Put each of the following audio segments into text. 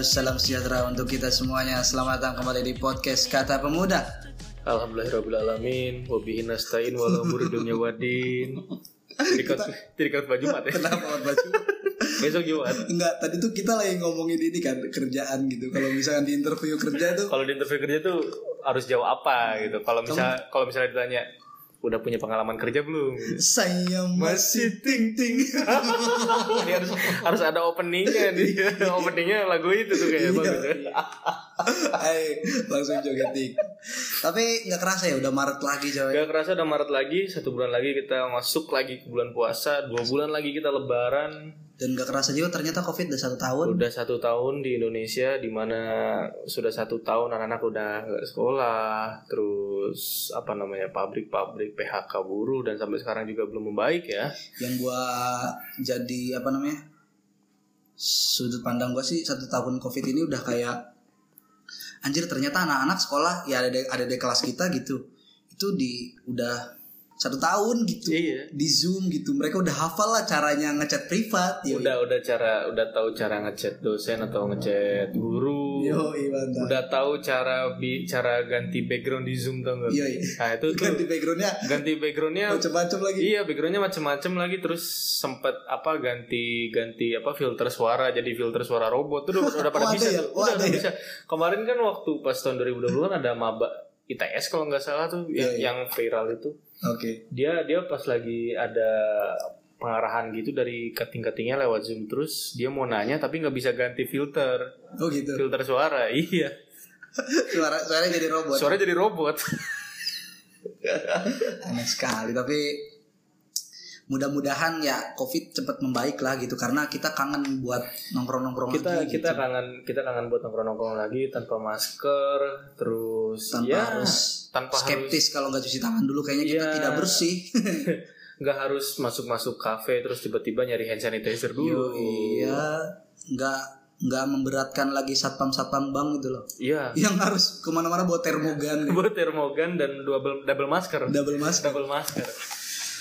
Salam sejahtera untuk kita semuanya. Selamat datang kembali di podcast Kata Pemuda. Alhamdulillahirobbilalamin Wabihi nasta'in wala umuri dunya wadin Tirikat, tirikat baju mat ya? Kenapa baju? Besok Jumat. Enggak, tadi tuh kita lagi ngomongin ini kan Kerjaan gitu. Kalau misalkan di interview kerja tuh Kalau di interview kerja tuh harus jawab apa gitu. Kalau misal, kalau misalnya ditanya Udah punya pengalaman kerja belum? Saya masih ting ting. Ini harus, harus ada openingnya nih. Openingnya lagu itu tuh kayaknya bagus ya. Hai, langsung joget tik. Tapi nggak kerasa ya udah Maret lagi coy. Gak kerasa udah Maret lagi Satu bulan lagi kita masuk lagi ke bulan puasa Dua bulan lagi kita lebaran Dan nggak kerasa juga ternyata covid udah satu tahun. Udah satu tahun di Indonesia Di mana sudah satu tahun anak-anak udah nggak sekolah. Terus apa namanya pabrik-pabrik PHK buruh Dan sampai sekarang juga belum membaik ya. Yang gua jadi apa namanya Sudut pandang gua sih satu tahun covid ini udah kayak Anjir ternyata anak-anak sekolah ya ada di, ada di kelas kita gitu. Itu di udah satu tahun gitu Iya. di zoom gitu mereka udah hafal lah caranya ngechat privat ya Udah udah cara udah tahu cara ngechat dosen atau ngechat guru yo mantap Udah tahu cara bi cara ganti background di Zoom tuh nggak? Iya, iya. Nah itu tuh ganti backgroundnya ganti backgroundnya macam-macam lagi Iya backgroundnya macem-macem lagi terus sempet apa ganti ganti apa filter suara jadi filter suara robot tuh udah, udah pada ada bisa ya? tuh Oh, udah, udah ya? bisa kemarin kan waktu pas tahun 2020 kan ada maba ITS kalau nggak salah tuh yang, Iya, iya. yang viral itu oke. Dia dia pas lagi ada pengarahan gitu dari cutting-cuttingnya lewat zoom terus dia mau nanya tapi nggak bisa ganti filter. Oh gitu. Filter suara iya. Suara suaranya jadi robot. Suara jadi robot. Aneh sekali tapi mudah-mudahan ya covid cepat membaik lah gitu karena kita kangen buat nongkrong-nongkrong kita lagi kita gitu. kangen kita kangen buat nongkrong nongkrong lagi tanpa masker terus tanpa ya harus tanpa harus skeptis kalau nggak cuci tangan dulu kayaknya kita Iya. tidak bersih. Nggak harus masuk masuk kafe terus tiba-tiba nyari hand sanitizer dulu. Iya nggak nggak memberatkan lagi satpam satpam bank gitu loh. Iya. Yang harus ke mana-mana bawa termogan. Buat termogan dan double double masker. Double mask double masker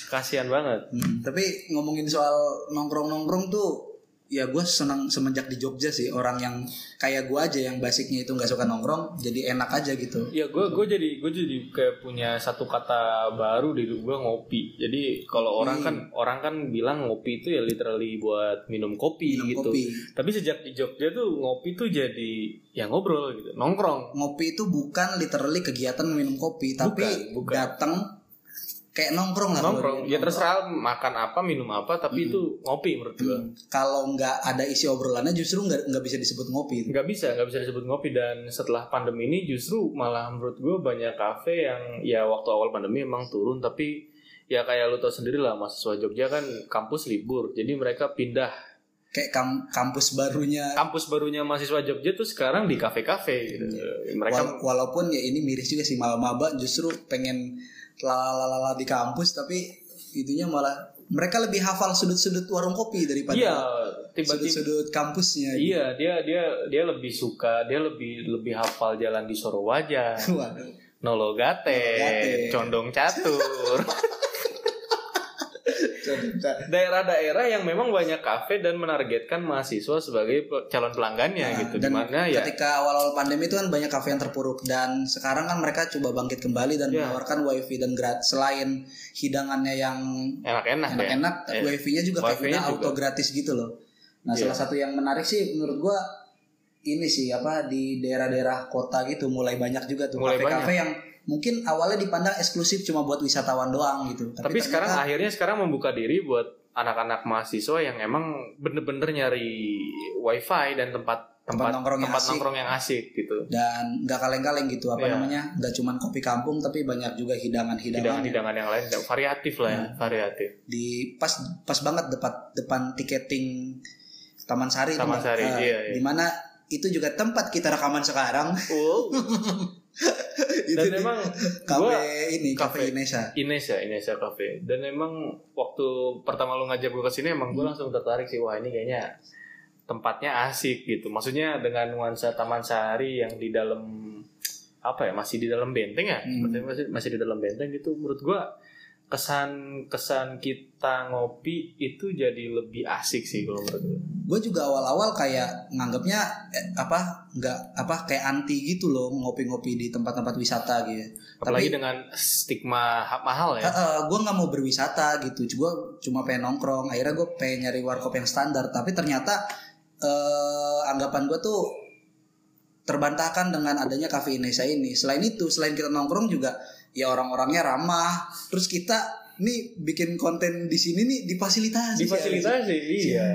kasihan banget Hmm, tapi ngomongin soal nongkrong-nongkrong tuh ya gue senang semenjak di Jogja sih orang yang kayak gue aja yang basicnya itu nggak suka nongkrong jadi enak aja gitu Ya gue gue jadi gue jadi kayak punya satu kata baru di gue ngopi. Jadi kalau orang kan orang kan bilang ngopi itu ya literally buat minum kopi Minum gitu. kopi. Tapi sejak di Jogja tuh ngopi tuh jadi ya ngobrol gitu, nongkrong. ngopi itu bukan literally kegiatan minum kopi tapi Bukan, bukan. datang kayak nongkrong lah Nongkrong. Ya terserah makan apa, minum apa, tapi itu ngopi menurut gue. Hmm. kalau nggak ada isi obrolannya justru nggak nggak bisa disebut ngopi. Nggak bisa nggak bisa disebut ngopi. Dan setelah pandemi ini justru malah menurut gue banyak kafe yang ya waktu awal pandemi emang turun. Tapi ya kayak lu tau sendiri lah mahasiswa Jogja kan kampus libur. Jadi mereka pindah. Kayak kam- kampus barunya. Kampus barunya mahasiswa Jogja tuh sekarang di kafe-kafe gitu. mereka Wal- walaupun ya ini miris juga sih malah maba justru pengen lalalala di kampus tapi itunya malah mereka lebih hafal sudut-sudut warung kopi daripada iya tiba-tiba sudut-sudut kampusnya iya dia dia dia lebih suka dia lebih lebih hafal jalan di Sorowaja Waduh. Nologate, Nologate. Condong Catur daerah-daerah yang memang banyak kafe dan menargetkan mahasiswa sebagai calon pelanggannya Nah, gitu dan di mana ya ketika awal-awal pandemi itu kan banyak kafe yang terpuruk dan sekarang kan mereka coba bangkit kembali dan Iya. menawarkan wifi dan gratis selain hidangannya yang enak-enak ya enak-enak Iya. wifi-nya juga kayak Wifi-nya udah juga. auto gratis gitu loh nah Iya. salah satu yang menarik sih menurut gua ini sih apa di daerah-daerah kota gitu mulai banyak juga tuh kafe-kafe yang mungkin awalnya dipandang eksklusif cuma buat wisatawan doang gitu tapi sekarang ternyata- akhirnya sekarang membuka diri buat anak-anak mahasiswa yang emang bener-bener nyari wifi dan tempat Tempat tempat nongkrong yang tempat asik. nongkrong yang asik gitu dan nggak kaleng-kaleng gitu apa Iya. namanya nggak cuma kopi kampung tapi banyak juga hidangan-hidangan hidangan-hidangan yang lain variatif lah ya variatif di pas pas banget depan depan tiketing Taman Sari Taman. Sari, Eh, iya, iya. di mana itu juga tempat kita rekaman sekarang wow dan memang kafe ini kafe kafe. Indonesia Ines ya Ines ya Cafe dan emang waktu pertama lu ngajak gue ke sini emang gue langsung tertarik sih wah ini kayaknya tempatnya asik gitu maksudnya dengan nuansa Taman Sari yang di dalam apa ya masih di dalam benteng ya Hmm. Masih masih di dalam benteng gitu menurut gue kesan kesan kita ngopi itu jadi lebih asik sih kalau menurut gue. gue juga awal-awal kayak nganggapnya eh, apa nggak apa kayak anti gitu loh ngopi-ngopi di tempat-tempat wisata gitu. Apalagi tapi dengan stigma ha- mahal ya. gue nggak mau berwisata gitu. Gue cuma pengen nongkrong. Akhirnya gue pengen nyari warkop yang standar. Tapi ternyata eh, anggapan gue tuh terbantahkan dengan adanya cafe Indonesia ini. Selain itu selain kita nongkrong juga ya orang-orangnya ramah terus kita nih bikin konten di sini nih difasilitasi Difasilitasi, iya.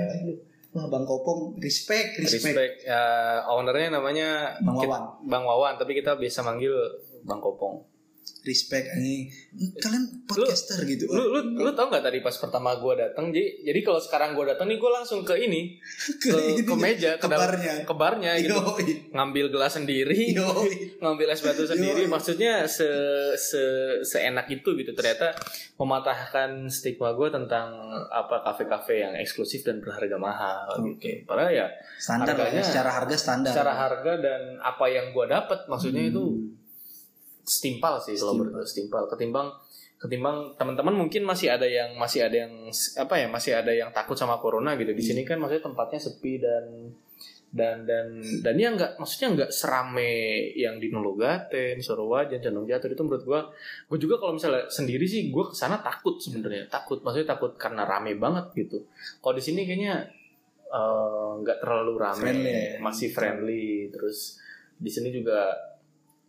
Wah Bang Kopong respect respect, Respect. Ya, ownernya namanya Bang Wawan. Bang Wawan, tapi kita bisa manggil Bang Kopong. Respect ini kalian podcaster gitu. Lu lu lu tau nggak tadi pas pertama gue datang jadi jadi kalau sekarang gue datang nih gue langsung ke ini. Ke, ini, ke meja ke ke barnya. ke barnya gitu. Yoi. ngambil gelas sendiri Yoi. ngambil es batu sendiri. Yoi. maksudnya se se seenak itu gitu. Ternyata mematahkan stigma gue tentang apa kafe-kafe yang eksklusif dan berharga mahal gitu. Padahal ya standar ya, Harganya- secara harga standar. secara harga dan apa yang gue dapat maksudnya Hmm. itu setimpal sih kalau menurut gue setimpal. Ketimbang ketimbang teman-teman mungkin masih ada yang masih ada yang apa ya masih ada yang takut sama corona gitu. Di sini kan maksudnya tempatnya sepi dan dan dan dan ya nggak maksudnya nggak serame yang di Nologaten, Sorowajan, Condong Jatuh. Itu menurut gua gue juga kalau misalnya sendiri sih gue ke sana takut sebenarnya. Takut maksudnya takut karena rame banget gitu. Kalau di sini kayaknya eh, nggak terlalu rame. Friendly ya? masih friendly. Terus di sini juga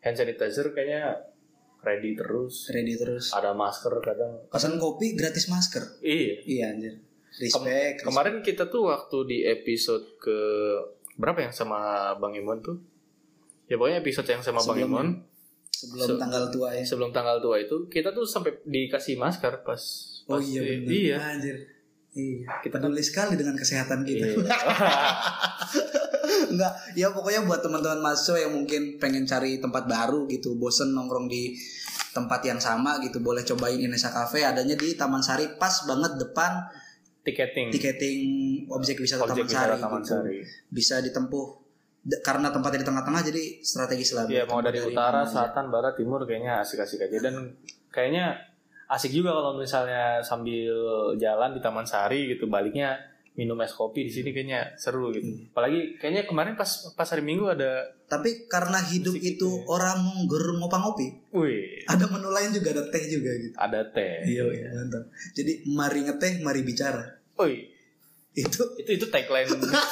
hand sanitizer kayaknya ready terus. Ready terus. Ada masker kadang. Pesan kopi gratis masker? Iya. Iya anjir. Respect, kemarin kita tuh waktu di episode ke berapa yang sama Bang Imon tuh? Ya pokoknya episode yang sama Bang Sebelum- Imon. sebelum se- tanggal tua ya. sebelum tanggal tua itu kita tuh sampai dikasih masker pas oh pas iya di- benar iya. Anjir. Iya. Kita peduli sekali dengan kesehatan kita. Iya. Enggak, ya pokoknya buat teman-teman mahasiswa yang mungkin pengen cari tempat baru gitu, bosen nongkrong di tempat yang sama gitu, boleh cobain Indonesia Cafe adanya di Taman Sari pas banget depan tiketing tiketing objek wisata objek Taman Sari Taman gitu. Sari Bisa ditempuh karena tempatnya di tengah-tengah jadi strategis lah. Iya mau dari tempat utara, selatan, barat, timur kayaknya asik-asik aja dan kayaknya asik juga kalau misalnya sambil jalan di Taman Sari gitu baliknya minum es kopi di sini kayaknya seru gitu. Iya. Apalagi kayaknya kemarin pas pas hari Minggu ada, Tapi karena hidup itu gitu ya. orang ger ngopi-ngopi, wih, ada menu lain juga ada teh juga gitu. ada teh. Iya, iya, mantap. Jadi mari ngeteh, mari bicara. Wih, Itu itu itu tagline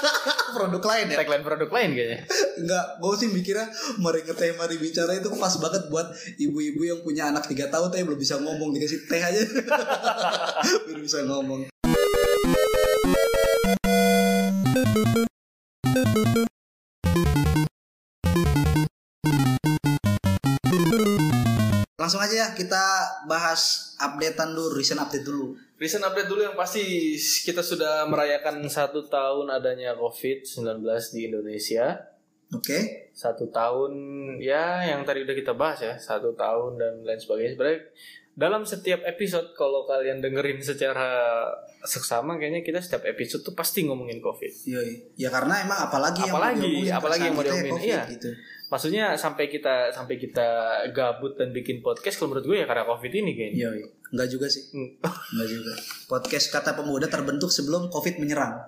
produk lain ya. tagline produk lain kayaknya. Enggak, gue sih mikirnya mari ngeteh mari bicara itu pas banget buat ibu-ibu yang punya anak tiga tahun tapi belum bisa ngomong dikasih teh aja biar bisa ngomong. Langsung aja ya kita bahas updatean dulu, recent update dulu. Recent update dulu yang pasti kita sudah merayakan satu tahun adanya COVID-19 di Indonesia. Oke, satu tahun ya yang tadi udah kita bahas ya satu tahun dan lain sebagainya sebenarnya dalam setiap episode kalau kalian dengerin secara seksama kayaknya kita setiap episode tuh pasti ngomongin covid Yoi. Ya karena emang apalagi yang Apalagi, mau diomongin apalagi yang mau ya diomongin, COVID iya. gitu. maksudnya sampai kita sampai kita gabut dan bikin podcast kalau menurut gue ya karena covid ini kayaknya Yoi. Enggak juga sih. Hmm. Enggak juga. Podcast kata pemuda terbentuk sebelum Covid menyerang.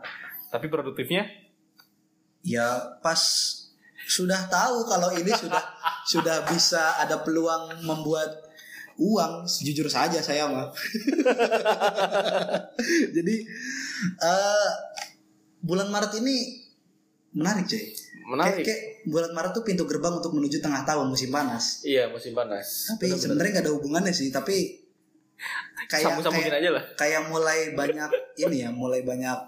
tapi produktifnya Ya pas sudah tahu kalau ini sudah sudah bisa ada peluang membuat uang, jujur saja saya mah. Jadi eh bulan Maret ini menarik cuy. menarik Kayak, kayak bulan Maret tuh pintu gerbang untuk menuju tengah tahun musim panas. iya musim panas Tapi sebenarnya nggak ada hubungannya sih, tapi kayak kayak, aja lah kayak mulai banyak ini ya, mulai banyak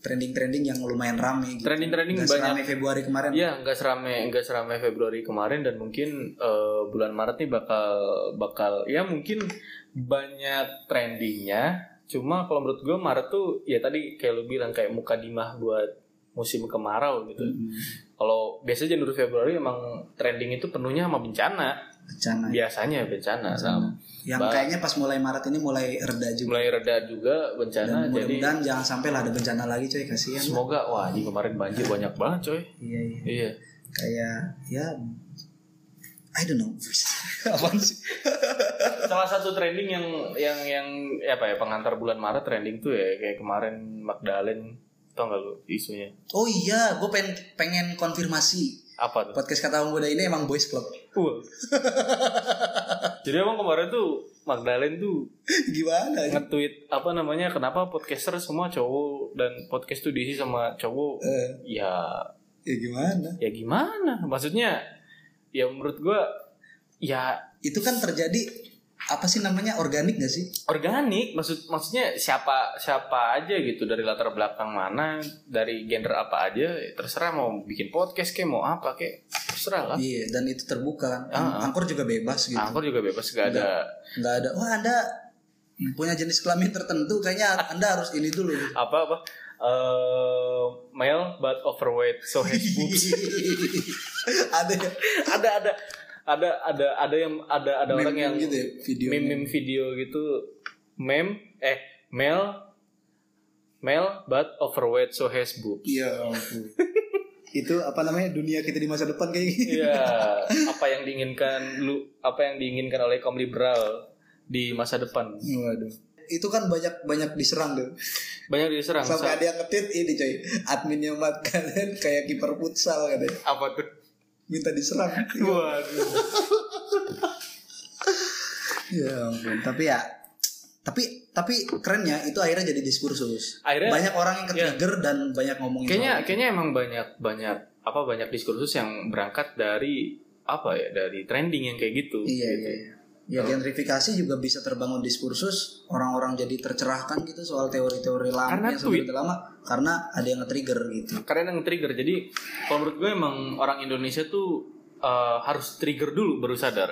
trending-trending yang lumayan rame gitu. Trending-trending banyak. serame Februari kemarin. Iya, nggak serame nggak serame Februari kemarin dan mungkin eh, bulan Maret nih bakal bakal ya mungkin banyak trendingnya. Cuma kalau menurut gue Maret tuh ya tadi kayak lu bilang kayak muka dimah buat musim kemarau gitu. Hmm, Kalau biasanya Januari Februari emang trending itu penuhnya sama bencana. bencana. Biasanya bencana. Sama. Yang Ba- kayaknya pas mulai Maret ini mulai reda juga. Mulai reda juga bencana Dan jadi mudah-mudahan jangan sampai lah ada bencana lagi coy, kasihan. semoga wah di kemarin banjir banyak banget coy. Iya, iya. Iya. Kayak ya I don't know. Apaan sih? Salah satu trending yang yang yang ya apa ya pengantar bulan Maret trending tuh ya kayak kemarin Magdalene tau gak lu isunya Oh iya, gue pengen pengen konfirmasi. Apa tuh? Podcast kata muda ini emang boys club. Wah. Jadi emang kemarin tuh Magdalene tuh Gimana? nge-tweet apa namanya kenapa podcaster semua cowok dan podcast tuh diisi sama cowok Eh, ya ya gimana? ya gimana maksudnya ya menurut gua ya Itu kan terjadi apa sih namanya organik gak sih? organik maksud maksudnya siapa siapa aja gitu dari latar belakang mana dari genre apa aja terserah mau bikin podcast kayak mau apa kayak terserah lah Iya, dan itu terbuka ah. Angkor juga bebas gitu. angkor juga bebas gak ada nggak ada. Wah anda punya jenis kelamin tertentu, kayaknya anda harus ini dulu. apa apa eh male but overweight so has boobs ada ya? ada ada ada ada ada yang ada ada orang Meme-meme yang gitu ya, video meme meme video gitu meme eh male male but overweight so has boobs Iya itu apa namanya dunia kita di masa depan kayak gini. Iya, apa yang diinginkan lu apa yang diinginkan oleh kaum liberal di masa depan. Waduh. Itu kan banyak banyak diserang tuh. Banyak diserang. Sampai Sa- ada yang ngetit ini coy. Adminnya Mat kalian kayak kiper futsal katanya. apa tuh? Minta diserang. Waduh. ya ampun. Tapi ya tapi tapi kerennya itu akhirnya jadi diskursus. Akhirnya- banyak orang yang ke-trigger dan banyak ngomongin Kayaknya soal- kayaknya emang banyak banyak apa banyak diskursus yang berangkat dari apa ya dari trending yang kayak gitu. Iya, gitu. iya, iya. Ya gentrifikasi juga bisa terbangun diskursus orang-orang jadi tercerahkan gitu soal teori-teori lama Karena yang tweet. sebenarnya lama karena ada yang nge-trigger gitu. Karena yang trigger. Jadi kalau menurut gue emang orang Indonesia tuh eh, harus trigger dulu baru sadar.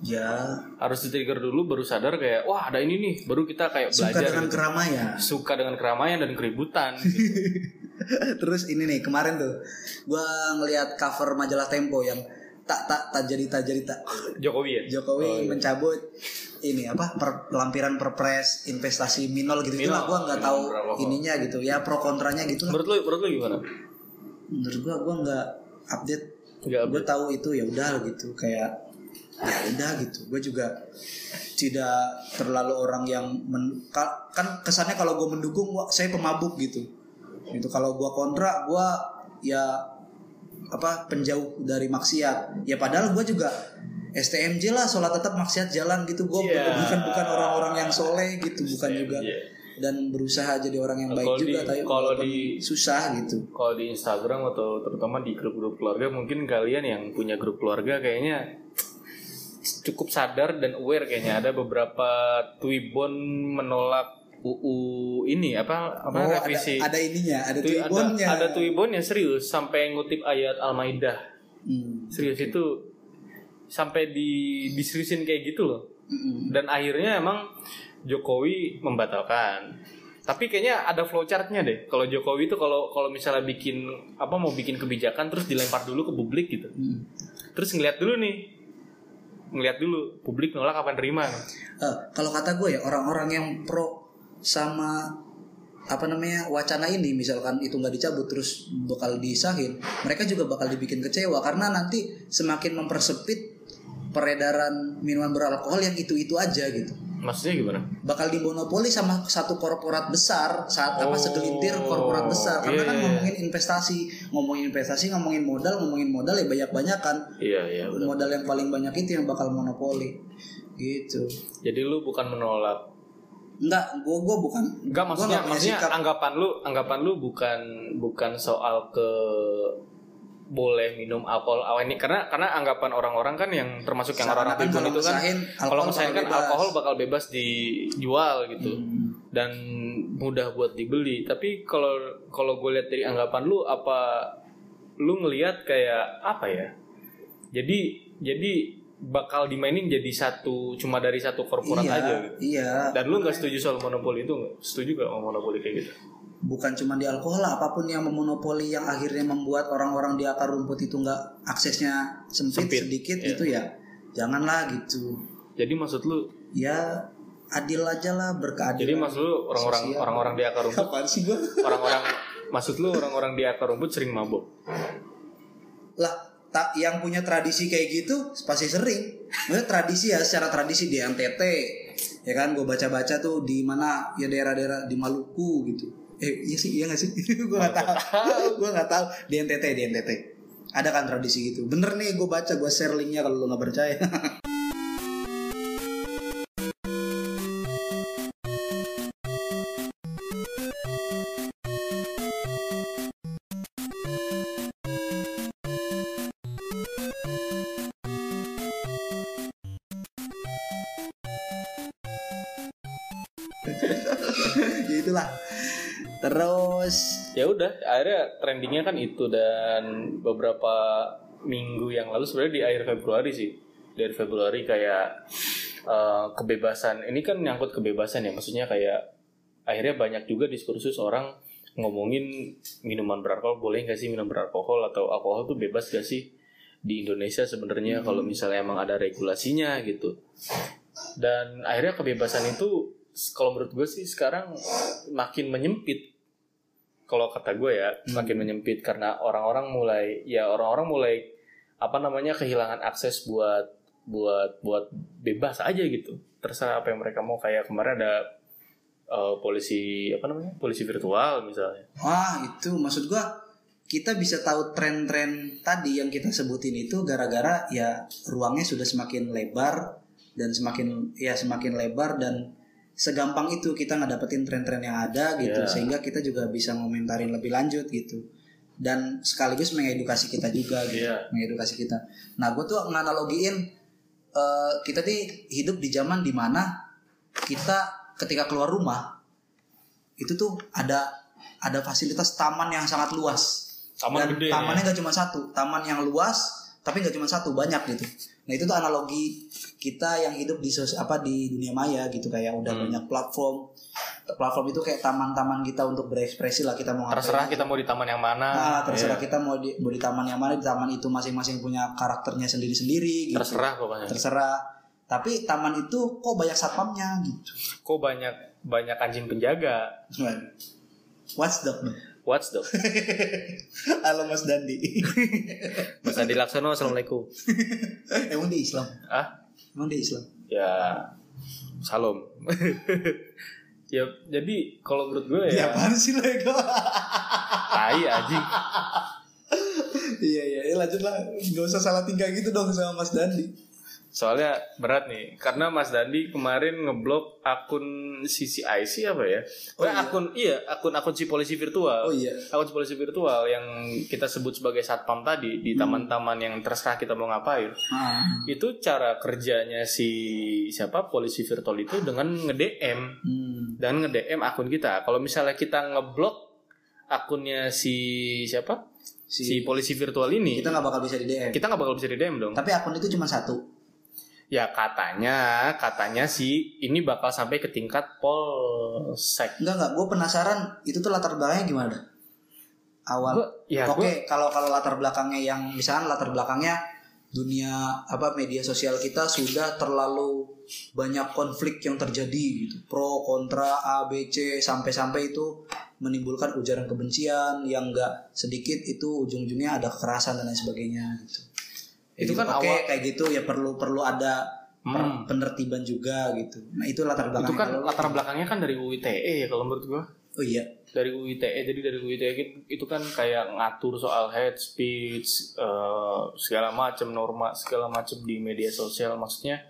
Ya, Harus di trigger dulu baru sadar kayak wah ada ini nih baru kita kayak suka belajar dengan gitu. keramaian. suka dengan keramaian dan keributan. gitu. Terus ini nih kemarin tuh gua ngelihat cover majalah Tempo yang tak tak tak jadi tak jadi tak Jokowi ya. Jokowi Oh, iya. mencabut ini apa per, lampiran perpres investasi minol gitu Minol. lah gua nggak tahu ininya gitu. Ya pro kontranya gitu Menurut lu, menurut lu gimana? menurut gua gua nggak update. Enggak gue tahu itu ya udah gitu. Kayak ya udah gitu. Gue juga tidak terlalu orang yang men- ka- kan kesannya kalau gue mendukung saya pemabuk gitu. Itu kalau gue kontra gue ya apa penjauh dari maksiat. Ya padahal gue juga STMJ lah sholat tetap maksiat jalan gitu. Gue Iya. bukan bukan orang-orang yang soleh gitu bukan juga. Dan berusaha jadi orang yang baik Kalau juga di- tapi kalau di- susah gitu. Kalau di Instagram atau terutama di grup-grup keluarga mungkin kalian yang punya grup keluarga kayaknya cukup sadar dan aware kayaknya. Ada beberapa Twibbon menolak UU ini apa apa Oh, ada, revisi? ada ininya ada Twi- tuibonnya. ada, ada Twibbon yang serius sampai ngutip ayat Al-Maidah. Hmm. serius itu sampai di diseriusin kayak gitu loh. Mm-mm. dan akhirnya emang Jokowi membatalkan. Tapi kayaknya ada flowchartnya deh. Kalau Jokowi itu kalau kalau misalnya bikin apa mau bikin kebijakan terus dilempar dulu ke publik gitu. Mm. terus ngeliat dulu nih. Ngeliat dulu publik nolak apa nerima Eh, kalau kata gue ya orang-orang yang pro sama apa namanya wacana ini misalkan itu nggak dicabut terus bakal disahin mereka juga bakal dibikin kecewa. Karena nanti semakin mempersempit peredaran minuman beralkohol yang itu itu aja gitu. Maksudnya gimana? Bakal dimonopoli sama satu korporat besar saat apa Oh, segelintir korporat besar. karena iya, kan iya. ngomongin investasi ngomongin investasi ngomongin modal ngomongin modal ya banyak banyak kan iya iya modal yang paling banyak itu yang bakal monopoli. Gitu. Jadi lu bukan menolak Enggak, gue gue bukan. Enggak gua maksudnya maksudnya sikap. anggapan lu anggapan lu bukan bukan soal ke boleh minum alkohol awal ini karena karena anggapan orang-orang kan yang termasuk yang orang-orang kalau itu kan kalau misalnya kan bebas. alkohol bakal bebas dijual gitu Hmm. dan mudah buat dibeli tapi kalau kalau gue lihat dari anggapan lu apa lu ngelihat kayak apa ya jadi jadi bakal dimainin jadi satu cuma dari satu korporat iya, aja gitu. Iya. dan lu nggak setuju soal monopoli itu nggak setuju gak sama monopoli kayak gitu Bukan cuma di alkohol lah, apa pun yang memonopoli yang akhirnya membuat orang-orang di akar rumput itu nggak aksesnya sempit, Sempit, sedikit iya. itu ya janganlah gitu. jadi maksud lu Ya adil aja lah berkeadilan. Jadi maksud lu orang-orang orang-orang di akar rumput, Apaan sih gue? orang-orang maksud lu orang-orang di akar rumput sering mabuk. lah tak yang punya tradisi kayak gitu pasti sering. Maksudnya tradisi ya secara tradisi di NTT ya kan gue baca-baca tuh di mana ya daerah-daerah di Maluku gitu. Eh iya sih iya gak sih? gue nggak tahu. gue nggak tahu di NTT di NTT. Ada kan tradisi gitu. Bener nih gue baca gue share linknya kalau lo nggak percaya. udah akhirnya trendingnya kan itu dan beberapa minggu yang lalu sebenarnya di akhir Februari sih. Dari Februari kayak eh, kebebasan ini kan nyangkut kebebasan ya maksudnya kayak akhirnya banyak juga diskursus orang ngomongin minuman beralkohol boleh nggak sih minum beralkohol atau alkohol tuh bebas gak sih di Indonesia sebenarnya kalau misalnya emang ada regulasinya gitu. Dan akhirnya kebebasan itu kalau menurut gue sih sekarang makin menyempit kalau kata gue ya makin menyempit karena orang-orang mulai ya orang-orang mulai apa namanya kehilangan akses buat buat buat bebas aja gitu. Terserah apa yang mereka mau. Kayak kemarin ada eh, polisi apa namanya polisi virtual misalnya. Wah itu. Maksud gua kita bisa tahu tren-tren tadi yang kita sebutin itu gara-gara ya ruangnya sudah semakin lebar dan semakin ya semakin lebar dan segampang itu kita nggak dapetin tren-tren yang ada gitu Iya. sehingga kita juga bisa ngomentarin lebih lanjut gitu dan sekaligus mengedukasi kita juga gitu Iya. mengedukasi kita. Nah gue tuh nganalogiin eh, kita nih hidup di zaman di mana kita ketika keluar rumah itu tuh ada ada fasilitas taman yang sangat luas Taman dan gede tamannya nggak cuma satu taman yang luas tapi nggak cuma satu banyak gitu. Nah itu tuh analogi kita yang hidup di sos apa di dunia maya gitu kayak udah Hmm. banyak platform. Platform itu kayak taman-taman kita untuk berekspresi lah kita mau ngapain. Terserah kita mau di taman yang mana. Nah, terserah Iya. kita mau di, mau di taman yang mana di taman itu masing-masing punya karakternya sendiri-sendiri gitu. terserah pokoknya. Terserah. Tapi taman itu kok banyak satpamnya gitu? Kok banyak banyak anjing penjaga? Watchdog what's dog halo mas Dandi. Mas Andi Laksono assalamualaikum. Emang dia Islam? Ah emang dia Islam? Ya salam. Ya jadi kalau menurut gue ya ya apaan sih Lego tai anjing. Iya iya. Ya, lanjut lah. Nggak usah salah tingkah gitu dong sama Mas Dandi soalnya berat nih karena Mas Dandi kemarin ngeblok akun CCIC apa ya oh, Oh, iya. akun iya akun akun si polisi virtual oh iya akun si polisi virtual yang kita sebut sebagai satpam tadi di taman-taman yang terserah kita mau ngapain ah. itu cara kerjanya si siapa polisi virtual itu dengan nge-DM hmm. dan nge-DM akun kita. Kalau misalnya kita ngeblok akunnya si siapa? Si, si, polisi virtual ini, kita nggak bakal bisa di DM kita nggak bakal bisa di-DM dong. tapi akun itu cuma satu Ya katanya, katanya sih ini bakal sampai ke tingkat polsek. Enggak enggak, gue penasaran itu tuh latar belakangnya gimana? Awal. Gua- ya Oke, gua- kalau kalau latar belakangnya yang misalkan latar belakangnya dunia apa media sosial kita sudah terlalu banyak konflik yang terjadi gitu. Pro, kontra, A, B, C sampai-sampai itu menimbulkan ujaran kebencian yang enggak sedikit itu ujung-ujungnya ada kekerasan dan lain sebagainya gitu. Itu kan oke awal- kayak gitu ya perlu perlu ada Hmm. penertiban juga gitu. Nah, itu latar belakangnya. itu kan Kalau- latar belakangnya kan dari UITE ya kalau menurut gua. Oh iya. Dari UITE jadi dari UITE itu- kan kayak ngatur soal hate speech eh, segala macam norma segala macam di media sosial maksudnya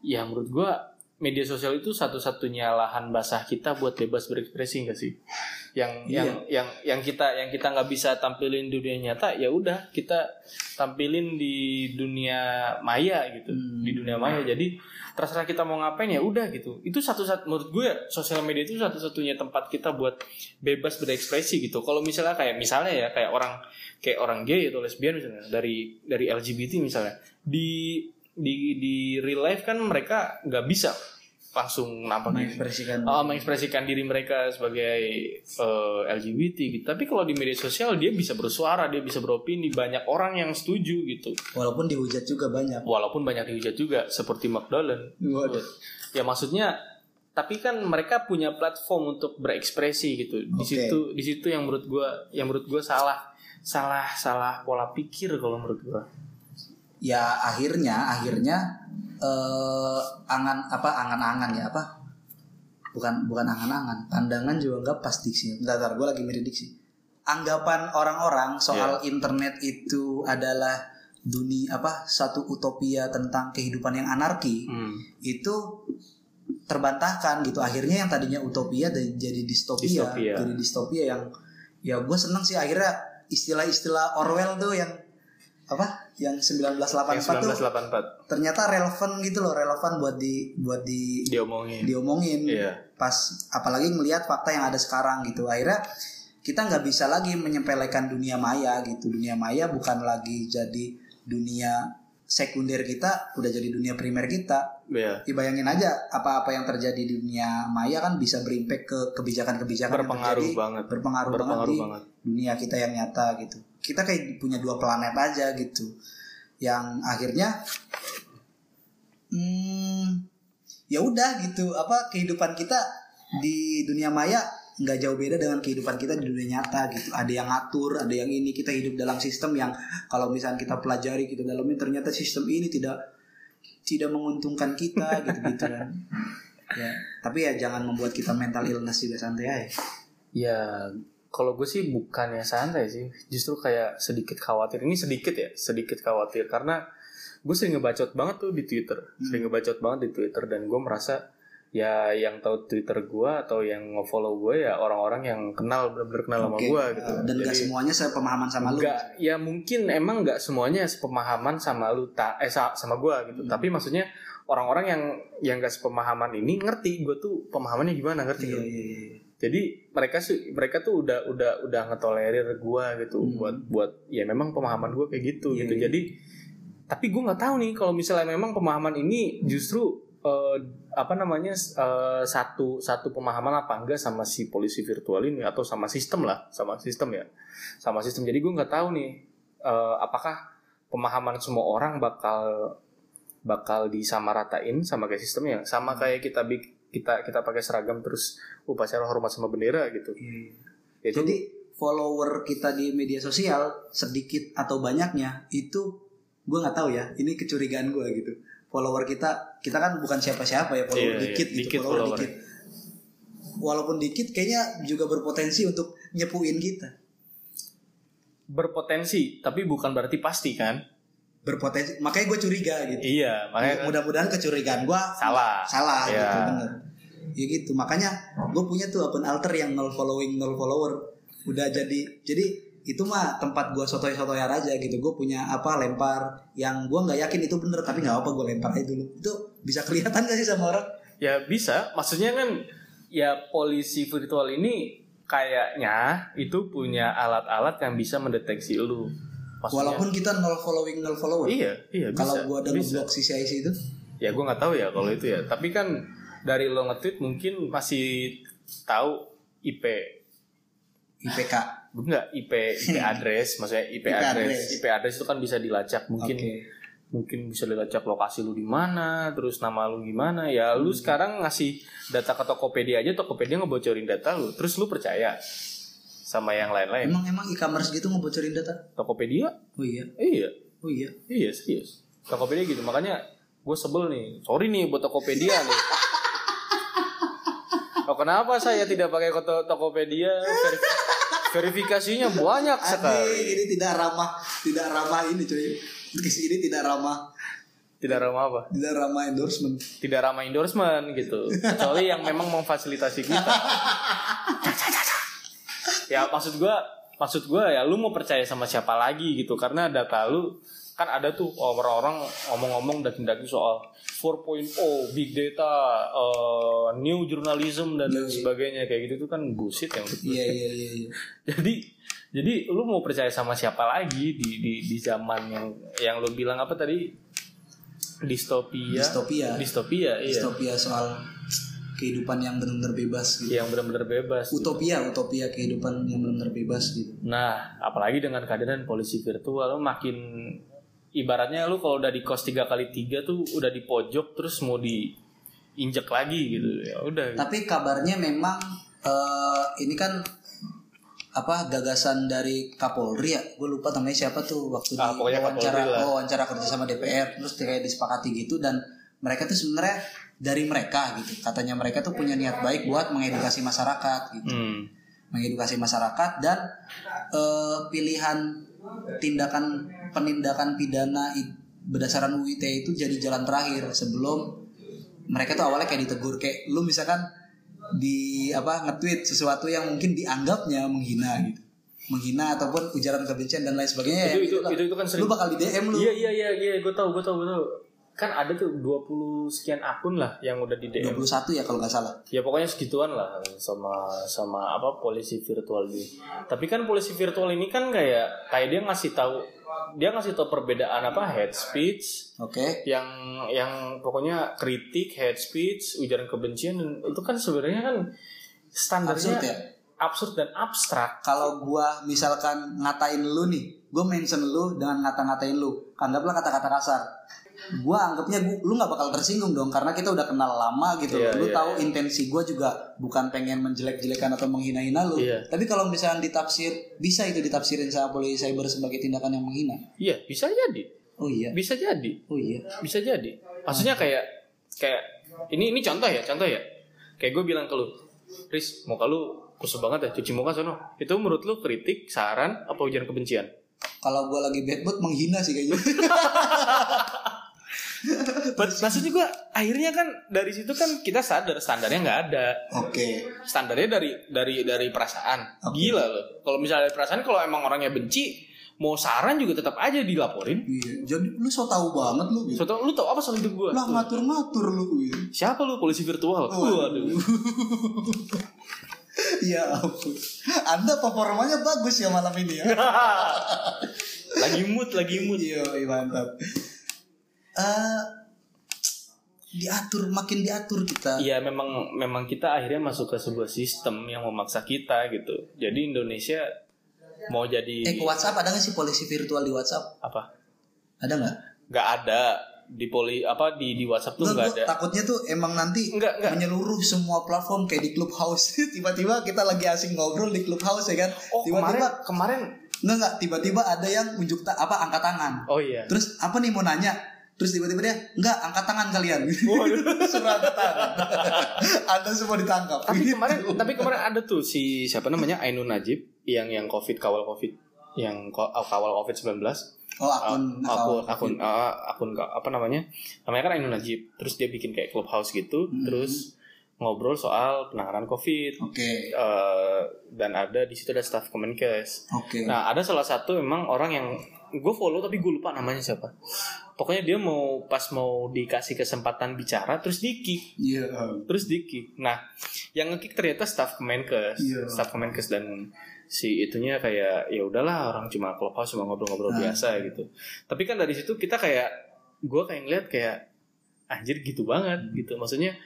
ya menurut gua media sosial itu satu-satunya lahan basah kita buat bebas berekspresi enggak sih? Yang Iya. yang yang yang kita yang kita nggak bisa tampilin di dunia nyata ya udah kita tampilin di dunia maya gitu, Hmm. di dunia maya. Jadi terserah kita mau ngapain ya udah gitu. Itu satu satu menurut gue sosial media itu satu-satunya tempat kita buat bebas berekspresi gitu. Kalau misalnya kayak misalnya ya kayak orang kayak orang gay atau lesbian misalnya dari dari LGBT misalnya di di di real life kan mereka nggak bisa langsung nampak mengekspresikan Oh, mengekspresikan diri mereka sebagai eh, LGBT gitu. Tapi kalau di media sosial dia bisa bersuara, dia bisa beropini, banyak orang yang setuju gitu. walaupun dihujat juga banyak Walaupun banyak dihujat juga seperti McDonald. Waduh. Ya maksudnya tapi kan mereka punya platform untuk berekspresi gitu. Di Oke. situ di situ yang menurut gua yang menurut gua salah salah salah pola pikir kalau menurut gua ya akhirnya akhirnya eh angan apa angan-angan ya apa? Bukan bukan angan-angan pandangan juga enggak pas diksi. Bentar, bentar gue lagi mirip diksi anggapan orang-orang soal internet itu adalah dunia apa satu utopia tentang kehidupan yang anarki hmm. itu terbantahkan gitu. Akhirnya yang tadinya utopia dan jadi distopia, Distopia. jadi distopia yang ya gue seneng sih. Akhirnya istilah-istilah Orwell tuh yang apa yang 1984 yang tuh 1984 ternyata relevan gitu loh relevan buat di buat di diomongin. diomongin. Iya. pas apalagi melihat fakta yang ada sekarang gitu. Akhirnya kita nggak bisa lagi menyempelekan dunia maya gitu. Dunia maya bukan lagi jadi dunia sekunder kita udah jadi dunia primer kita. Iya. dibayangin aja apa-apa yang terjadi di dunia maya kan bisa berimpact ke kebijakan-kebijakan yang berpengaruh terjadi. banget. Berpengaruh, berpengaruh banget di banget. dunia kita yang nyata gitu. Kita kayak punya dua planet aja gitu. Yang akhirnya hmm, ya udah gitu. Apa kehidupan kita di dunia maya nggak jauh beda dengan kehidupan kita di dunia nyata gitu. Ada yang ngatur ada yang ini. Kita hidup dalam sistem yang kalau misalnya kita pelajari kita dalamin ternyata sistem ini tidak tidak menguntungkan kita gitu gitu kan. Ya tapi ya jangan membuat kita mental illness juga santai aja. Ya kalau gue sih bukannya santai sih. Justru kayak sedikit khawatir. Ini sedikit ya sedikit khawatir. Karena gue sering ngebacot banget tuh di Twitter. Sering ngebacot banget di Twitter dan gue merasa ya yang tahu Twitter gue atau yang nge-follow gue ya orang-orang yang kenal bener-bener kenal sama Oke. gue gitu dan gak Jadi- semuanya saya pemahaman sama lu Nggak, ya mungkin emang nggak semuanya sepemahaman sama lu ta, eh sa- sama gua gitu. Hmm. Tapi maksudnya orang-orang yang yang nggak sepemahaman ini ngerti gue tuh pemahamannya gimana ngerti nggak? iya iya Jadi mereka sih mereka tuh udah udah udah ngetolerir gua gitu Hmm. buat buat ya memang pemahaman gua kayak gitu Iya, gitu. iya. Jadi tapi gua nggak tahu nih kalau misalnya memang pemahaman ini justru eh, apa namanya eh, satu satu pemahaman apa enggak sama si polisi virtual ini atau sama sistem lah sama sistem ya sama sistem jadi gue nggak tahu nih eh, apakah pemahaman semua orang bakal bakal disamaratain sama kayak sistemnya sama kayak kita bik- kita kita pakai seragam terus upacara hormat sama bendera gitu Iya. itu Jadi follower kita di media sosial sedikit atau banyaknya itu gue nggak tahu ya. Ini kecurigaan gue gitu. Follower kita kita kan bukan siapa-siapa ya follower Iya, iya, dikit gitu dikit follower follower. dikit. Walaupun dikit kayaknya juga berpotensi untuk nyepuin kita. berpotensi tapi bukan berarti pasti kan Berpotensi. Makanya gue curiga gitu. iya makanya kan Mudah-mudahan kecurigaan gue salah salah Iya. gitu bener. Ya gitu. Makanya gue punya tuh akun alter yang nol following nol follower. Udah jadi jadi itu mah tempat gue sotoy-sotoyan aja gitu. Gue punya apa lempar yang gue nggak yakin itu bener tapi nggak apa gue lempar aja dulu. Itu bisa kelihatan gak sih sama orang? ya bisa maksudnya kan ya polisi virtual ini kayaknya itu punya alat-alat yang bisa mendeteksi lu Maksudnya- Walaupun kita nol following nol follower. iya iya bisa Kalau gue ada ngeblok si CIC itu, ya gue nggak tahu ya kalau itu ya tapi kan dari lo nge-tweet mungkin masih tahu IP IPK. Enggak IP IP address maksudnya IP, IP address. address. IP address itu kan bisa dilacak mungkin Oke. mungkin bisa dilacak lokasi lu di mana terus nama lu gimana ya Hmm. lu sekarang ngasih data ke Tokopedia aja Tokopedia ngebocorin data lu terus lu percaya sama yang lain-lain Emang emang e-commerce gitu ngebocorin data? Tokopedia Oh iya. iya Oh iya. iya serius Tokopedia gitu makanya gue sebel nih sorry nih buat Tokopedia nih Oh, kenapa saya tidak pakai Tokopedia? Verif- verifikasinya banyak sekali. ini tidak ramah, tidak ramah ini cuy. Di sini tidak ramah, Tidak ramah apa? tidak ramah endorsement. Tidak ramah endorsement gitu. Kecuali yang memang memfasilitasi kita. ya maksud gua, maksud gua ya lu mau percaya sama siapa lagi gitu karena data lu kan ada tuh orang-orang ngomong-ngomong daging-daging soal 4.0 big data, eh, new journalism dan lain Iya, iya. sebagainya kayak gitu tuh kan bullshit yang menurut. Iya iya iya. jadi jadi lu mau percaya sama siapa lagi di di di zaman yang yang lu bilang apa tadi distopia Distopia. distopia iya Distopia soal kehidupan yang benar-benar bebas gitu. yang benar-benar bebas Utopia, utopia kehidupan yang benar-benar bebas gitu. nah apalagi dengan kehadiran polisi virtual makin ibaratnya lu kalau udah di kos tiga kali tiga tuh udah di pojok terus mau diinjek lagi gitu. Ya udah. Tapi kabarnya memang eh, ini kan apa gagasan dari Kapolri ya? Gue lupa namanya siapa tuh waktu Ah, di wawancara oh, wawancara kerja sama DPR terus kayak disepakati gitu dan mereka tuh sebenarnya dari mereka gitu. Katanya mereka tuh punya niat baik buat mengedukasi masyarakat gitu. Hmm. mengedukasi masyarakat dan eh, pilihan tindakan penindakan pidana berdasarkan UU ITE itu jadi jalan terakhir sebelum mereka tuh awalnya kayak ditegur kayak lu misalkan di apa nge-tweet sesuatu yang mungkin dianggapnya menghina gitu. Menghina ataupun ujaran kebencian dan lain sebagainya Itu- ya, itu- gitu itu- itu kan sering- lu bakal di DM lu. Iya iya iya iya gue tau gue tau gue tau. Kan ada tuh 20 sekian akun lah yang udah di DM. 21 ya kalau nggak salah Ya pokoknya segituan lah sama sama apa polisi virtual ini. Tapi kan polisi virtual ini kan kayak kayak dia ngasih tahu dia ngasih tahu perbedaan apa hate speech oke yang yang pokoknya kritik hate speech ujaran kebencian itu kan sebenarnya kan standarnya absurd ya absurd dan abstrak. kalau gua misalkan ngatain lu nih, gua mention lu dengan ngata-ngatain lu, anggaplah kata-kata kasar. Gua anggapnya gua, lu nggak bakal tersinggung dong karena kita udah kenal lama gitu. Iya, lu iya, tahu iya. intensi gua juga bukan pengen menjelek-jelekan atau menghina-hina lu. Iya. Tapi kalau misalnya ditafsir, bisa itu ditafsirin sama polisi cyber sebagai tindakan yang menghina. Iya bisa jadi Oh iya. bisa jadi Oh iya. bisa jadi maksudnya kayak kayak ini ini contoh ya contoh ya kayak gue bilang ke lu Riz muka lu kusut banget ya cuci muka sono itu menurut lu kritik saran apa ujian kebencian Kalau gua lagi bad mood menghina sih kayaknya. maksudnya gue akhirnya kan dari situ kan kita sadar standarnya nggak ada Oke. standarnya dari dari dari perasaan Oke. gila loh kalau misalnya dari perasaan kalau emang orangnya benci mau saran juga tetap aja dilaporin Iya. Jadi lu so tau banget lu gitu. so, lu tau apa soal hidup gue Lah ngatur-ngatur lu gitu. siapa lu polisi virtual Waduh. waduh Ya ampun. Anda performanya bagus ya malam ini ya. lagi mood lagi mood Iya, iya, mantap. Eh diatur makin diatur kita. Iya memang memang kita akhirnya masuk ke sebuah sistem yang memaksa kita gitu. Jadi Indonesia mau jadi Eh ke WhatsApp ada nggak sih polisi virtual di WhatsApp? apa? Ada nggak? Nggak ada di poli apa di di WhatsApp tuh Nggak, ada. takutnya tuh emang nanti Nggak, nggak. menyeluruh semua platform kayak di Clubhouse. Tiba-tiba kita lagi asing ngobrol di Clubhouse ya kan. Oh kemarin Tiba-tiba kemarin nggak nggak tiba-tiba ada yang unjuk ta- apa angkat tangan. oh iya. Terus apa nih mau nanya? Terus tiba-tiba dia nggak angkat tangan kalian. Waduh. Suruh angkat tangan. Anda semua ditangkap. tapi Gitu. kemarin tapi kemarin ada tuh si siapa namanya Ainun Najib yang yang covid kawal covid yang ko- kawal covid 19 Oh akun akun akun uh, akun apa namanya namanya kan Ainun Najib terus dia bikin kayak clubhouse gitu Hmm. terus ngobrol soal penanganan covid Oke. Eh, dan ada di situ ada staff Kemenkes. Oke. Nah ada salah satu memang orang yang gue follow tapi gue lupa namanya siapa. Pokoknya dia mau pas mau dikasih kesempatan bicara terus di kick, Iya. terus di kick. Nah yang ngekick ternyata staff Kemenkes, Iya. staff Kemenkes dan si itunya kayak ya udahlah orang cuma clubhouse cuma ngobrol-ngobrol Nah. biasa gitu. Tapi kan dari situ kita kayak gue kayak ngeliat kayak anjir gitu banget gitu. Maksudnya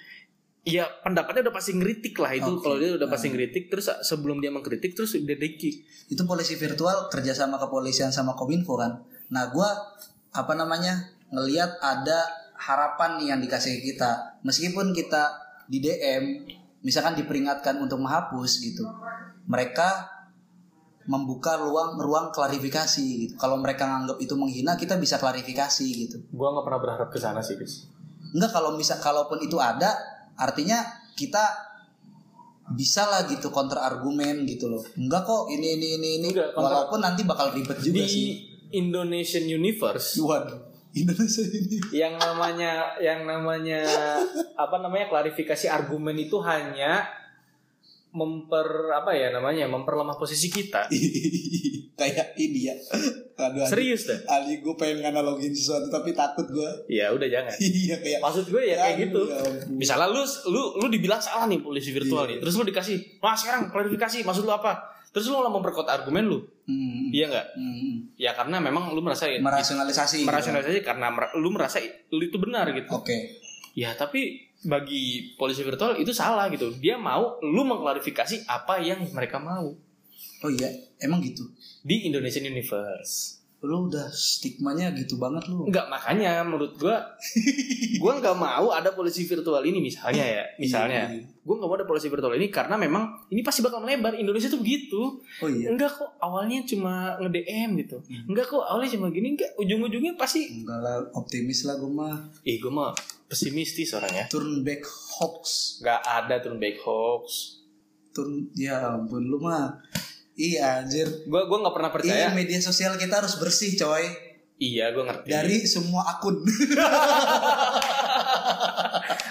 Iya pendapatnya udah pasti ngeritik lah itu Oke. kalau dia udah pasti ngeritik terus sebelum dia mengkritik terus dia di kick Itu polisi virtual kerjasama kepolisian sama kominfo kan. Nah gua apa namanya ngelihat ada harapan nih yang dikasih kita. Meskipun kita di DM misalkan diperingatkan untuk menghapus gitu. Mereka membuka ruang ruang klarifikasi gitu. Kalau mereka nganggap itu menghina, kita bisa klarifikasi gitu. gue nggak pernah berharap ke sana sih guys Enggak kalau misal kalaupun itu ada, artinya kita bisa lah gitu counter argumen gitu loh. Enggak kok ini ini ini ini. Enggak, Walaupun nanti bakal ribet juga di sih. Indonesian Universe Waduh, Indonesia ini. yang namanya yang namanya apa namanya klarifikasi argumen itu hanya memper apa ya namanya memperlemah posisi kita Kayak ini ya. Aduh, serius deh Ali gue pengen nganalogin sesuatu tapi takut gue. ya udah jangan iya kayak. maksud gue ya kayak gitu ya misalnya lu lu lu dibilang salah nih polisi virtual Iya. nih terus lu dikasih wah sekarang klarifikasi maksud lu apa terus lu malah memperkuat argumen lu Hmm, iya nggak hmm. ya karena memang lu merasa Merasionalisasi. gitu. merasionalisasi karena mer- lu merasa lu itu benar gitu Oke. ya tapi bagi polisi virtual itu salah gitu dia mau lu mengklarifikasi apa yang mereka mau Oh iya, emang gitu. di Indonesian Universe lu udah stigmanya gitu banget lu. Enggak makanya menurut gua gua nggak mau ada polisi virtual ini misalnya ya misalnya. Iya. gua nggak mau ada polisi virtual ini karena memang ini pasti bakal melebar. Indonesia tuh begitu. Oh iya. Enggak kok awalnya cuma nge DM gitu. Hmm. enggak kok awalnya cuma gini. Enggak ujung-ujungnya pasti enggak lah optimis lah gue mah. Ih gua mah pesimistis orangnya. Turn back hoax. Nggak ada turn back hoax. Turn ya ampun lu mah iya anjir. Gua gua nggak pernah percaya. Iya media sosial kita harus bersih coy. Iya gua ngerti. Dari semua akun.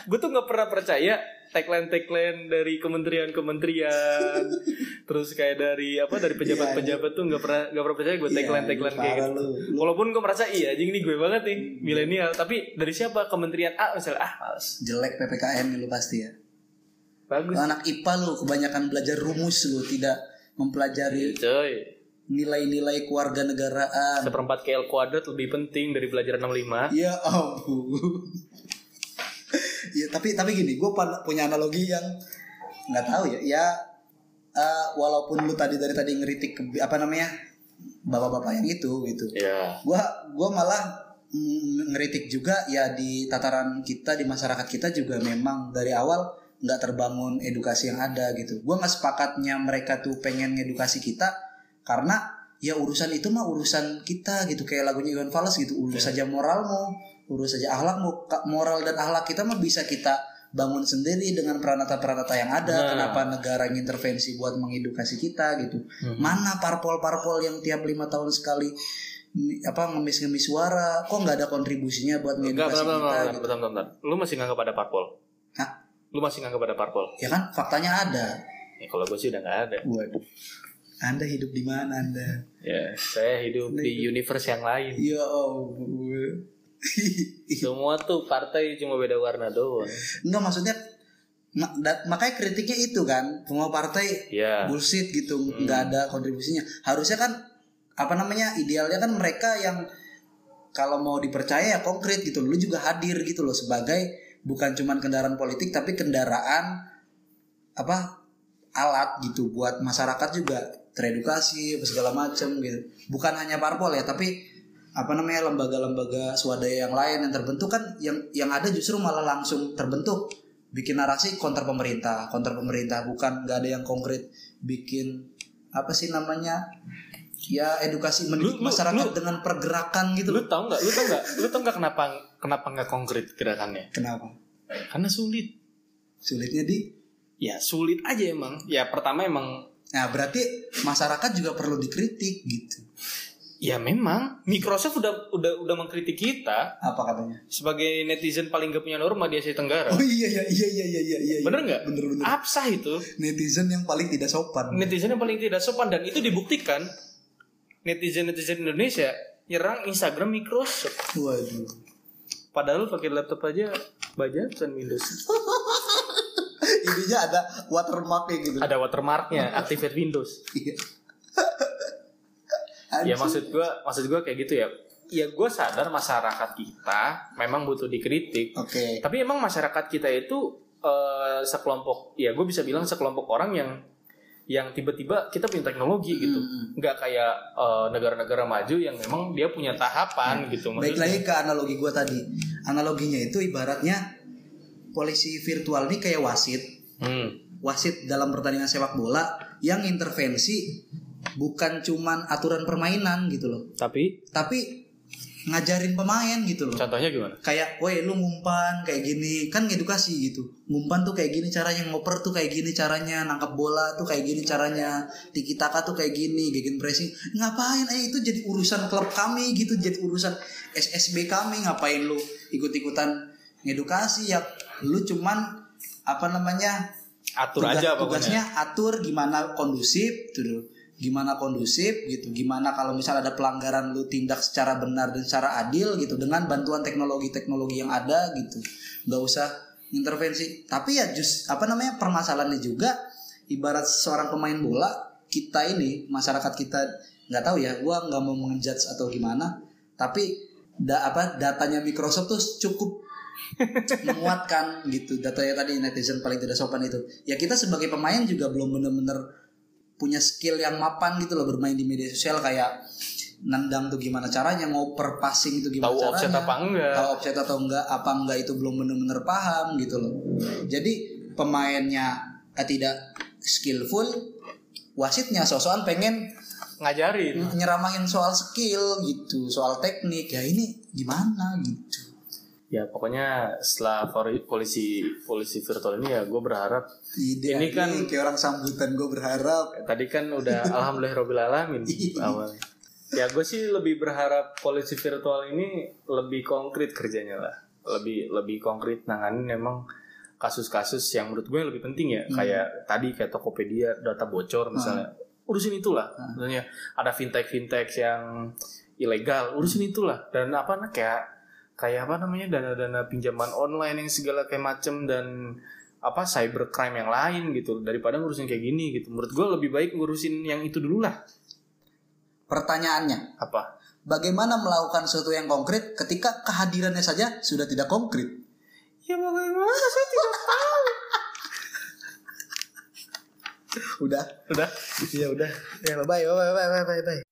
Gue tuh nggak pernah percaya tagline tagline dari kementerian-kementerian. Terus kayak dari apa dari pejabat-pejabat tuh nggak pernah nggak pernah percaya gue Iya, kayak parah gitu. lu. Walaupun gue merasa iya anjing ini gue banget nih milenial. Tapi dari siapa? Kementerian A misalnya ah males. Jelek ppkm lu pasti ya. Bagus. Anak IPA lu kebanyakan belajar rumus lu tidak mempelajari coy. nilai-nilai kewarganegaraan seperempat KL kuadrat lebih penting dari belajar 65 ya ampun. Ya tapi tapi gini gue punya analogi yang nggak tahu ya. Ya eh, walaupun lu tadi dari tadi ngeritik ke- apa namanya bapak-bapak yang itu gitu. Ya. Gua gua malah ngeritik juga ya di tataran kita di masyarakat kita juga memang dari awal nggak terbangun edukasi yang ada gitu gua nggak sepakatnya mereka tuh pengen ngedukasi kita karena ya urusan itu mah urusan kita gitu kayak lagunya Iwan Fals gitu urus saja moralmu urus saja akhlakmu Ka- moral dan akhlak kita mah bisa kita bangun sendiri dengan peranata-peranata yang ada Nah. kenapa negara intervensi buat mengedukasi kita gitu Hmm. mana parpol-parpol yang tiap lima tahun sekali apa ngemis-ngemis suara kok nggak ada kontribusinya buat Enggak, ngedukasi bentar, bentar, kita bentar, gitu. bentar, bentar, bentar. Lu masih nganggap ada parpol? Hah? Lu masih nganggap ada parpol? ya kan faktanya ada Ya kalau gue sih udah nggak ada. Waduh. anda hidup di mana anda Ya, saya hidup di universe yang lain. ya ampun Semua tuh partai cuma beda warna doang. Enggak maksudnya makanya kritiknya itu kan semua partai Ya. bullshit gitu nggak ada kontribusinya harusnya kan apa namanya idealnya kan mereka yang kalau mau dipercaya ya konkret gitu lu juga hadir gitu loh sebagai bukan cuman kendaraan politik tapi kendaraan apa alat gitu buat masyarakat juga. Teredukasi segala macam gitu. Bukan hanya parpol ya tapi apa namanya lembaga-lembaga swadaya yang lain yang terbentuk kan yang yang ada justru malah langsung terbentuk. Bikin narasi kontra pemerintah kontra pemerintah. Bukan nggak ada yang konkret bikin apa sih namanya ya edukasi mendidik Lu- masyarakat lu- dengan pergerakan gitu Lu tau nggak? Lu tau nggak? Lu tau nggak kenapa kenapa nggak konkret gerakannya? kenapa Karena sulit. sulitnya di Ya sulit aja emang. Ya pertama emang nah berarti masyarakat juga perlu dikritik gitu ya memang Microsoft udah udah udah mengkritik kita apa katanya sebagai netizen paling gak punya norma di Asia Tenggara. oh iya iya iya iya iya iya iya Bener nggak? bener bener Absah itu. netizen yang paling tidak sopan Netizen yang paling tidak sopan dan itu dibuktikan netizen netizen Indonesia nyerang Instagram Microsoft. waduh Padahal pakai laptop aja bajakan Windows. ininya ada watermarknya gitu Ada watermarknya, activate Windows. Iya. Ya maksud gua, maksud gua kayak gitu ya. Ya gue sadar masyarakat kita memang butuh dikritik. oke Tapi emang masyarakat kita itu eh, sekelompok, ya gue bisa bilang sekelompok orang yang yang tiba-tiba kita punya teknologi gitu, Hmm. nggak kayak eh, negara-negara maju yang memang dia punya tahapan gitu. Baik lagi ke analogi gue tadi. Analoginya itu ibaratnya polisi virtual ini kayak wasit. Hmm. Wasit dalam pertandingan sepak bola yang intervensi bukan cuman aturan permainan gitu loh. Tapi Tapi ngajarin pemain gitu loh. contohnya gimana? Kayak, woi lu ngumpan kayak gini, kan ngedukasi gitu. Ngumpan tuh kayak gini caranya, ngoper tuh kayak gini caranya, nangkap bola tuh kayak gini caranya, tiki taka tuh kayak gini, gegen pressing. Ngapain? Eh itu jadi urusan klub kami gitu, jadi urusan SSB kami. Ngapain lu ikut-ikutan ngedukasi ya? Lu cuman apa namanya? Atur tugas- aja pokoknya. tugasnya atur gimana kondusif tuh. Gimana kondusif gitu gimana kalau misal ada pelanggaran lu tindak secara benar dan secara adil gitu dengan bantuan teknologi-teknologi yang ada gitu. Nggak usah intervensi. Tapi ya just apa namanya permasalahannya juga ibarat seorang pemain bola kita ini masyarakat kita nggak tahu ya gua nggak mau mengejudge atau gimana tapi da, apa datanya Microsoft tuh cukup menguatkan gitu datanya tadi netizen paling tidak sopan itu. Ya kita sebagai pemain juga belum bener-bener punya skill yang mapan gitu loh bermain di media sosial kayak nendang tuh gimana caranya, ngoper passing itu gimana tahu caranya. offset apa enggak. tahu offset atau enggak apa enggak itu belum benar-benar paham gitu loh. Jadi pemainnya eh, tidak skillful wasitnya sosokan pengen ngajarin. nyeramahin soal skill gitu soal teknik. Ya ini gimana gitu ya pokoknya setelah poli- polisi polisi virtual ini ya gue berharap Ide, Ini kan- kayak orang sambutan gue berharap. Tadi kan udah alhamdulillah alamin awalnya. Ya gue sih lebih berharap polisi virtual ini lebih konkret kerjanya lah. Lebih lebih konkret nanganin memang kasus-kasus yang menurut gue lebih penting ya. Kayak tadi kayak Tokopedia data bocor misalnya. Urusin itulah. Misalnya ada fintech fintech yang ilegal urusin itulah. Dan apa nah, kayak kayak apa namanya dana-dana pinjaman online yang segala kayak macem dan apa cybercrime yang lain gitu daripada ngurusin kayak gini gitu. Menurut gue lebih baik ngurusin yang itu dulu lah. Pertanyaannya apa? bagaimana melakukan sesuatu yang konkret ketika kehadirannya saja sudah tidak konkret? Ya bagaimana? Saya tidak tahu. Udah? Udah? Ya udah. Ya bye bye bye bye bye bye